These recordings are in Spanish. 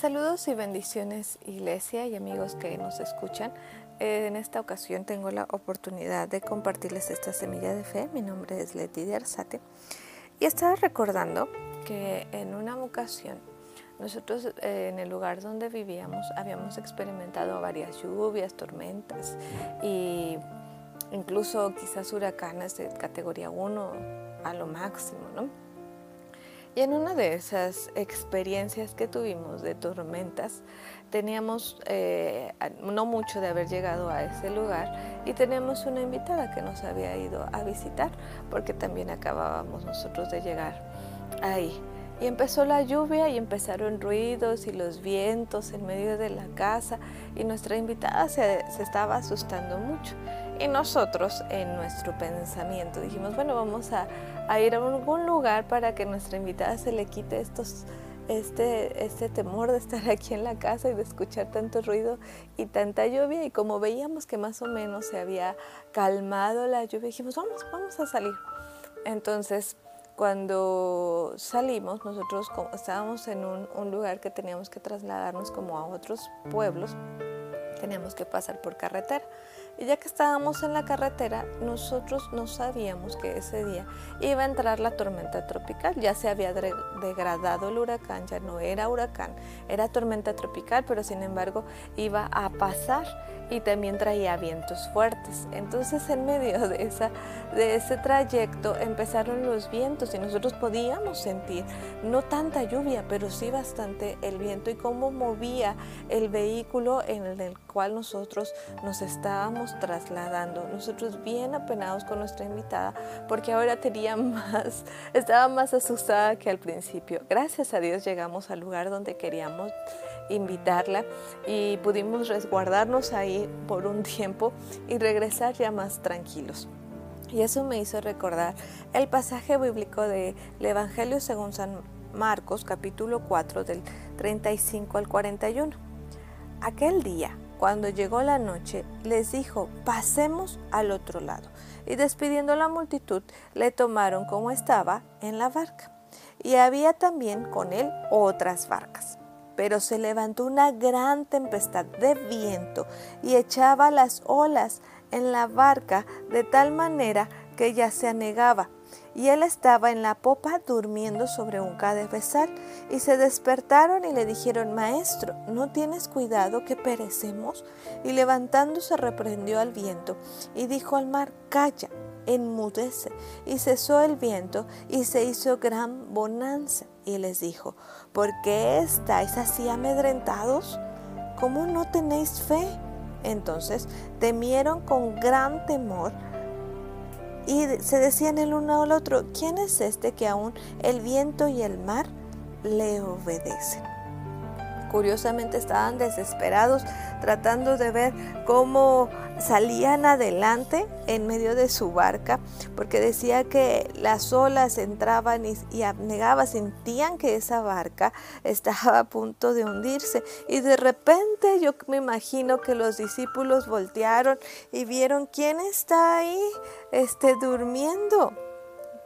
Saludos y bendiciones iglesia y amigos que nos escuchan. En esta ocasión tengo la oportunidad de compartirles esta semilla de fe. Mi nombre es Leti de Arzate y estaba recordando que en una ocasión nosotros eh, en el lugar donde vivíamos habíamos experimentado varias lluvias, tormentas y incluso quizás huracanes de categoría 1 a lo máximo, ¿no? Y en una de esas experiencias que tuvimos de tormentas, teníamos eh, no mucho de haber llegado a ese lugar y teníamos una invitada que nos había ido a visitar porque también acabábamos nosotros de llegar ahí. Y empezó la lluvia y empezaron ruidos y los vientos en medio de la casa y nuestra invitada se, se estaba asustando mucho. Y nosotros en nuestro pensamiento dijimos, bueno, vamos a, ir a algún lugar para que nuestra invitada se le quite este, este temor de estar aquí en la casa y de escuchar tanto ruido y tanta lluvia. Y como veíamos que más o menos se había calmado la lluvia, dijimos, vamos, vamos a salir. Entonces, cuando salimos, nosotros estábamos en un, un lugar que teníamos que trasladarnos como a otros pueblos, teníamos que pasar por carretera. Y ya que estábamos en la carretera, nosotros no sabíamos que ese día iba a entrar la tormenta tropical. Ya se había degradado el huracán, ya no era huracán, era tormenta tropical, pero sin embargo iba a pasar y también traía vientos fuertes. Entonces en medio de, esa, de ese trayecto empezaron los vientos y nosotros podíamos sentir no tanta lluvia, pero sí bastante el viento y cómo movía el vehículo en el cual nosotros nos estábamos trasladando. Nosotros bien apenados con nuestra invitada porque ahora tenía más, estaba más asustada que al principio. Gracias a Dios llegamos al lugar donde queríamos invitarla y pudimos resguardarnos ahí por un tiempo y regresar ya más tranquilos. Y eso me hizo recordar el pasaje bíblico del Evangelio según San Marcos capítulo 4 del 35 al 41. Aquel día, cuando llegó la noche, les dijo, pasemos al otro lado. Y despidiendo a la multitud, le tomaron como estaba en la barca. Y había también con él otras barcas pero se levantó una gran tempestad de viento y echaba las olas en la barca de tal manera que ella se anegaba. Y él estaba en la popa durmiendo sobre un cabezal. Y se despertaron y le dijeron, Maestro, ¿no tienes cuidado que perecemos? Y levantándose reprendió al viento y dijo al mar, Calla, enmudece. Y cesó el viento y se hizo gran bonanza. Y les dijo, ¿por qué estáis así amedrentados? ¿Cómo no tenéis fe? Entonces temieron con gran temor y se decían el uno al otro, ¿quién es este que aún el viento y el mar le obedecen? Curiosamente estaban desesperados tratando de ver cómo salían adelante en medio de su barca, porque decía que las olas entraban y, y abnegaban, sentían que esa barca estaba a punto de hundirse. Y de repente yo me imagino que los discípulos voltearon y vieron quién está ahí, este, durmiendo.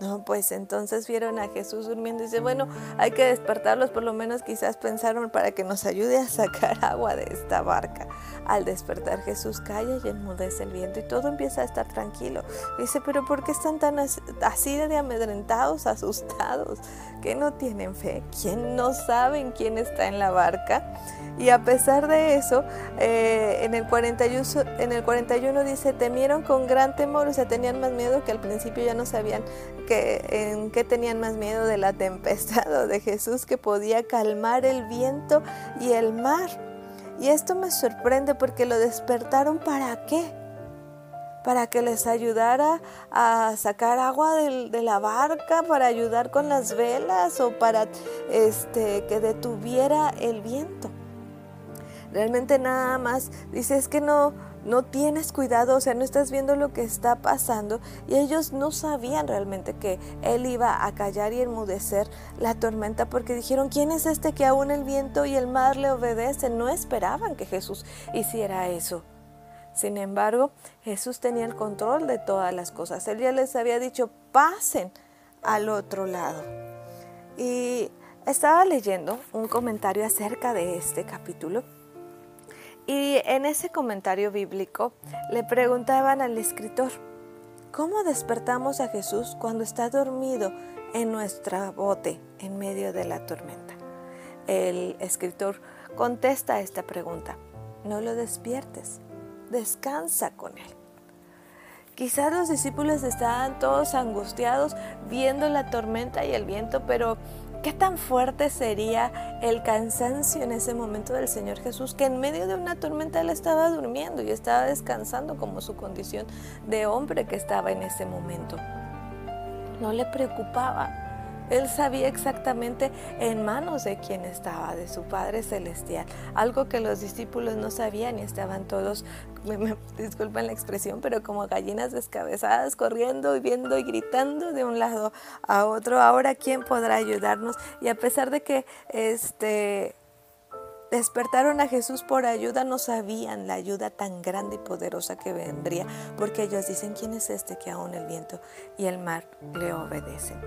No, pues entonces vieron a Jesús durmiendo y dice, bueno, hay que despertarlos, por lo menos quizás pensaron para que nos ayude a sacar agua de esta barca. Al despertar Jesús calla y enmudece el viento y todo empieza a estar tranquilo. dice, pero ¿por qué están tan así de amedrentados, asustados? ¿Que no tienen fe? ¿Quién no saben quién está en la barca? Y a pesar de eso, eh, en, el 41, en el 41 dice, temieron con gran temor, o sea, tenían más miedo que al principio ya no sabían que, en qué tenían más miedo de la tempestad o de Jesús que podía calmar el viento y el mar. Y esto me sorprende porque lo despertaron para qué? Para que les ayudara a sacar agua de, la barca, para ayudar con las velas o para este, que detuviera el viento. Realmente nada más dice es que no, no tienes cuidado, o sea, no estás viendo lo que está pasando. Y ellos no sabían realmente que él iba a callar y enmudecer la tormenta porque dijeron, ¿quién es este que aún el viento y el mar le obedecen? No esperaban que Jesús hiciera eso. Sin embargo, Jesús tenía el control de todas las cosas. Él ya les había dicho, pasen al otro lado. Y Estaba leyendo un comentario acerca de este capítulo y en ese comentario bíblico le preguntaban al escritor, ¿cómo despertamos a Jesús cuando está dormido en nuestra bote en medio de la tormenta? El escritor contesta esta pregunta, no lo despiertes, descansa con él. Quizás los discípulos estaban todos angustiados viendo la tormenta y el viento, pero ¿qué tan fuerte sería el cansancio en ese momento del Señor Jesús que en medio de una tormenta él estaba durmiendo y estaba descansando como su condición de hombre que estaba en ese momento? No le preocupaba él sabía exactamente en manos de quién estaba, de su Padre Celestial. Algo que los discípulos no sabían y estaban todos, disculpen la expresión, pero como gallinas descabezadas, corriendo y viendo y gritando de un lado a otro. Ahora, ¿quién podrá ayudarnos? Y a pesar de que este despertaron a Jesús por ayuda, no sabían la ayuda tan grande y poderosa que vendría, porque ellos dicen, ¿quién es este que aún el viento y el mar le obedecen?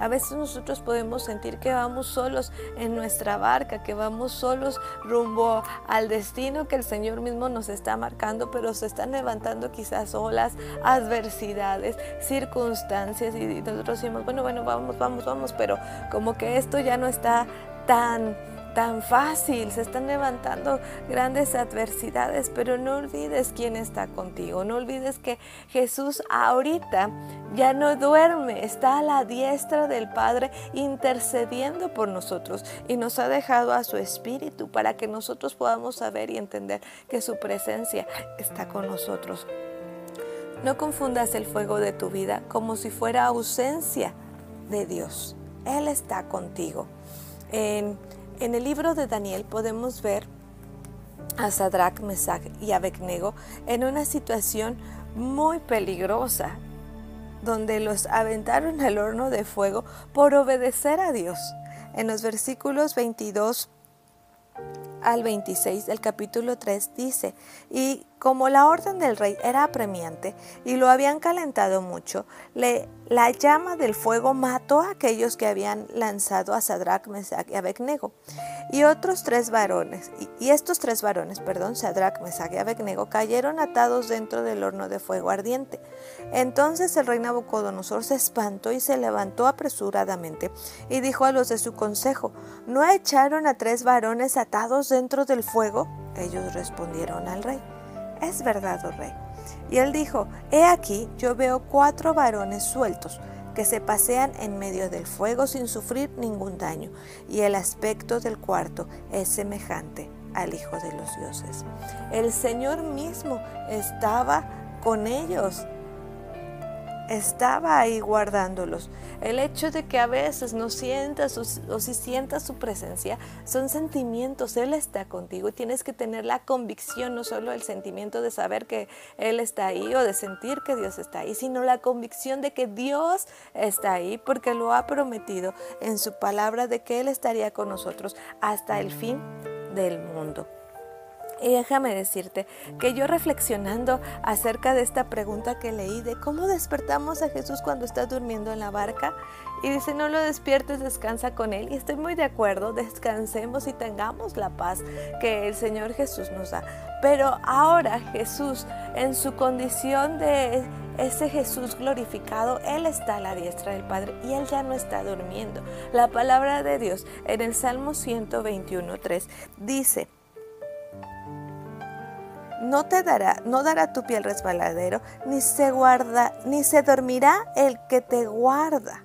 A veces nosotros podemos sentir que vamos solos en nuestra barca, que vamos solos rumbo al destino que el Señor mismo nos está marcando, pero se están levantando quizás olas, adversidades, circunstancias y nosotros decimos, bueno, bueno, vamos, vamos, vamos, pero como que esto ya no está tan tan fácil, se están levantando grandes adversidades, pero no olvides quién está contigo, no olvides que Jesús ahorita ya no duerme, está a la diestra del Padre intercediendo por nosotros y nos ha dejado a su Espíritu para que nosotros podamos saber y entender que su presencia está con nosotros. No confundas el fuego de tu vida como si fuera ausencia de Dios. Él está contigo. En el libro de Daniel podemos ver a Sadrach, Mesach y Abednego en una situación muy peligrosa, donde los aventaron al horno de fuego por obedecer a Dios. En los versículos 22 al 26 del capítulo 3 dice, y como la orden del rey era apremiante y lo habían calentado mucho, la llama del fuego mató a aquellos que habían lanzado a Sadrach, Mesach y Abednego. Y otros tres varones, y, estos tres varones, perdón, Sadrach, Mesach y Abednego, cayeron atados dentro del horno de fuego ardiente. Entonces el rey Nabucodonosor se espantó y se levantó apresuradamente y dijo a los de su consejo, ¿no echaron a tres varones atados dentro del fuego? Ellos respondieron al rey es verdad, oh rey. Y él dijo, He aquí, yo veo cuatro varones sueltos que se pasean en medio del fuego sin sufrir ningún daño, y el aspecto del cuarto es semejante al Hijo de los dioses. El Señor mismo estaba con ellos estaba ahí guardándolos. El hecho de que a veces no sientas o, si sientas su presencia son sentimientos. Él está contigo y tienes que tener la convicción, no solo el sentimiento de saber que Él está ahí o de sentir que Dios está ahí, sino la convicción de que Dios está ahí porque lo ha prometido en su palabra de que Él estaría con nosotros hasta el fin del mundo. Y déjame decirte que yo reflexionando acerca de esta pregunta que leí de cómo despertamos a Jesús cuando está durmiendo en la barca, y dice, no lo despiertes, descansa con Él. Y estoy muy de acuerdo, descansemos y tengamos la paz que el Señor Jesús nos da. Pero ahora Jesús, en su condición de ese Jesús glorificado, Él está a la diestra del Padre y Él ya no está durmiendo. La palabra de Dios en el Salmo 121.3 dice, no te dará, no dará tu piel resbaladero, ni se guarda, ni se dormirá el que te guarda.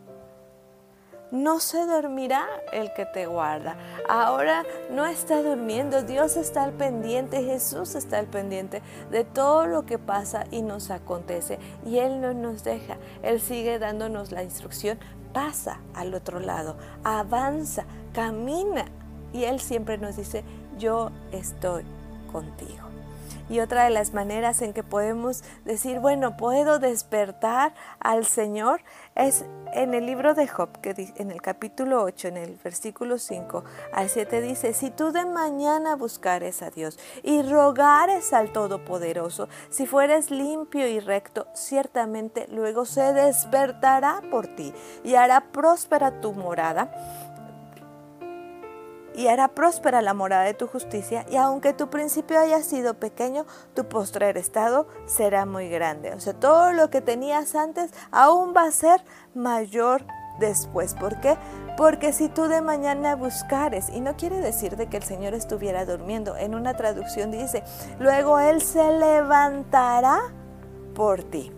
No se dormirá el que te guarda. Ahora no está durmiendo, Dios está al pendiente, Jesús está al pendiente de todo lo que pasa y nos acontece. Y Él no nos deja, Él sigue dándonos la instrucción, pasa al otro lado, avanza, camina. Y Él siempre nos dice, yo estoy contigo. Y otra de las maneras en que podemos decir, bueno, puedo despertar al Señor es en el libro de Job, que en el capítulo 8, en el versículo 5 al 7 dice, si tú de mañana buscares a Dios y rogares al Todopoderoso, si fueres limpio y recto, ciertamente luego se despertará por ti y hará próspera tu morada y hará próspera la morada de tu justicia, y aunque tu principio haya sido pequeño, tu postrer estado será muy grande. O sea, todo lo que tenías antes aún va a ser mayor después. ¿Por qué? Porque si tú de mañana buscares, y no quiere decir de que el Señor estuviera durmiendo, en una traducción dice, luego Él se levantará por ti.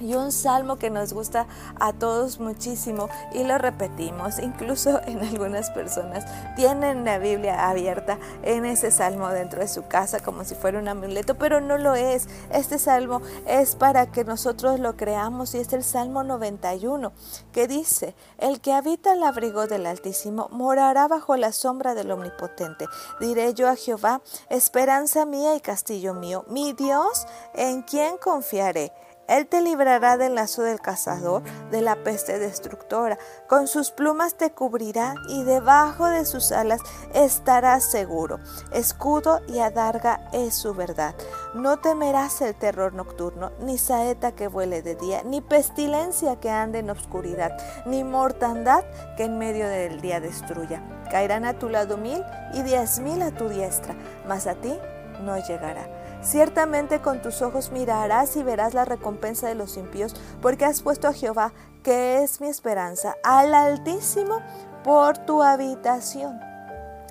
Y un salmo que nos gusta a todos muchísimo y lo repetimos, incluso en algunas personas tienen la Biblia abierta en ese salmo dentro de su casa como si fuera un amuleto, pero no lo es. Este salmo es para que nosotros lo creamos y es el Salmo 91 que dice, el que habita el abrigo del Altísimo morará bajo la sombra del Omnipotente. Diré yo a Jehová, esperanza mía y castillo mío, mi Dios en quien confiaré. Él te librará del lazo del cazador, de la peste destructora. Con sus plumas te cubrirá y debajo de sus alas estarás seguro. Escudo y adarga es su verdad. No temerás el terror nocturno, ni saeta que vuele de día, ni pestilencia que ande en obscuridad, ni mortandad que en medio del día destruya. Caerán a tu lado mil y diez mil a tu diestra, mas a ti no llegará. Ciertamente con tus ojos mirarás y verás la recompensa de los impíos, porque has puesto a Jehová, que es mi esperanza, al Altísimo por tu habitación.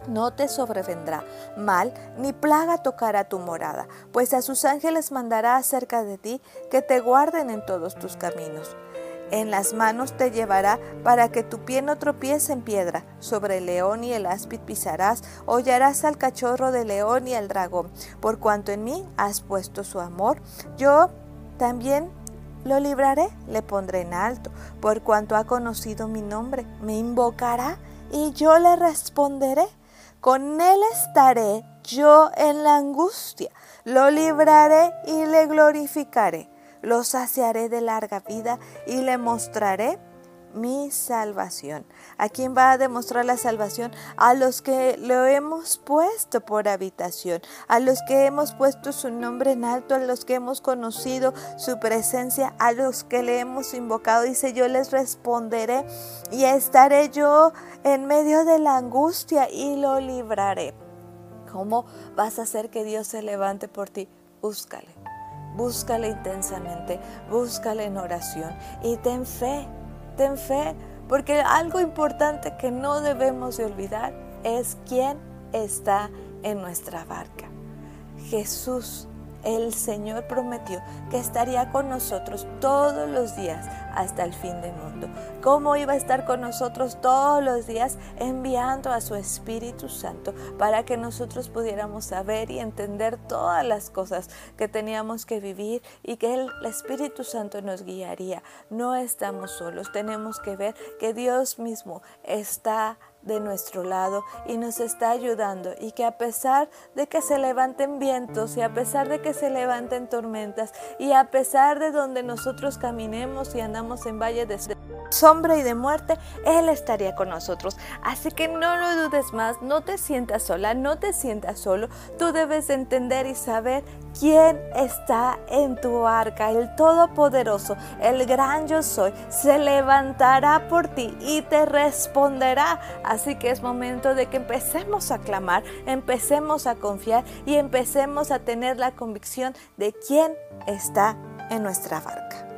No te sobrevendrá mal, ni plaga tocará tu morada, pues a sus ángeles mandará acerca de ti que te guarden en todos tus caminos en las manos te llevará para que tu pie no tropiece en piedra. Sobre el león y el áspid pisarás, hollarás al cachorro del león y al dragón. Por cuanto en mí has puesto su amor, yo también lo libraré, le pondré en alto. Por cuanto ha conocido mi nombre, me invocará y yo le responderé. Con él estaré yo en la angustia, lo libraré y le glorificaré lo saciaré de larga vida y le mostraré mi salvación. ¿A quién va a demostrar la salvación? A los que lo hemos puesto por habitación, a los que hemos puesto su nombre en alto, a los que hemos conocido su presencia, a los que le hemos invocado. Dice, yo les responderé y estaré yo en medio de la angustia y lo libraré. ¿Cómo vas a hacer que Dios se levante por ti? Búscale búscale intensamente, búscale en oración y ten fe, ten fe, porque algo importante que no debemos de olvidar es quién está en nuestra barca. Jesús el Señor prometió que estaría con nosotros todos los días hasta el fin del mundo. ¿Cómo iba a estar con nosotros todos los días enviando a su Espíritu Santo para que nosotros pudiéramos saber y entender todas las cosas que teníamos que vivir y que el Espíritu Santo nos guiaría? No estamos solos, tenemos que ver que Dios mismo está de nuestro lado y nos está ayudando y que a pesar de que se levanten vientos y a pesar de que se levanten tormentas y a pesar de donde nosotros caminemos y andamos en valle de sombra y de muerte, Él estaría con nosotros. Así que no lo dudes más, no te sientas sola, no te sientas solo. Tú debes entender y saber quién está en tu arca. El Todopoderoso, el gran yo soy, se levantará por ti y te responderá. Así que es momento de que empecemos a clamar, empecemos a confiar y empecemos a tener la convicción de quién está en nuestra barca.